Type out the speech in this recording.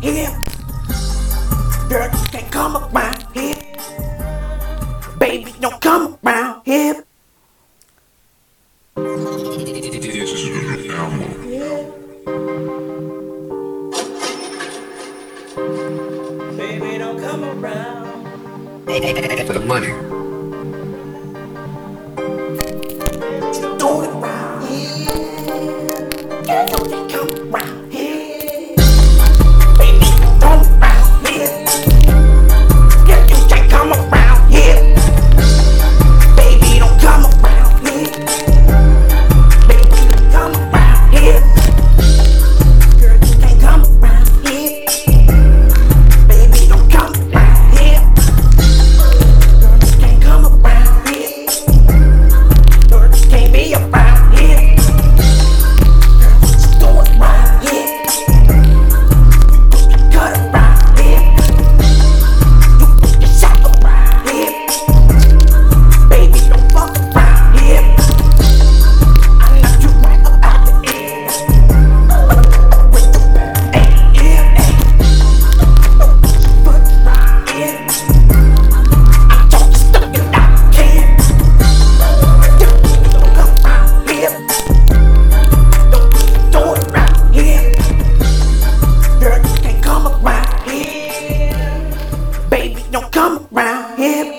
here. Girl, you can't come around here. Baby, don't come around here. Baby, don't come around. For the money. don't come round here.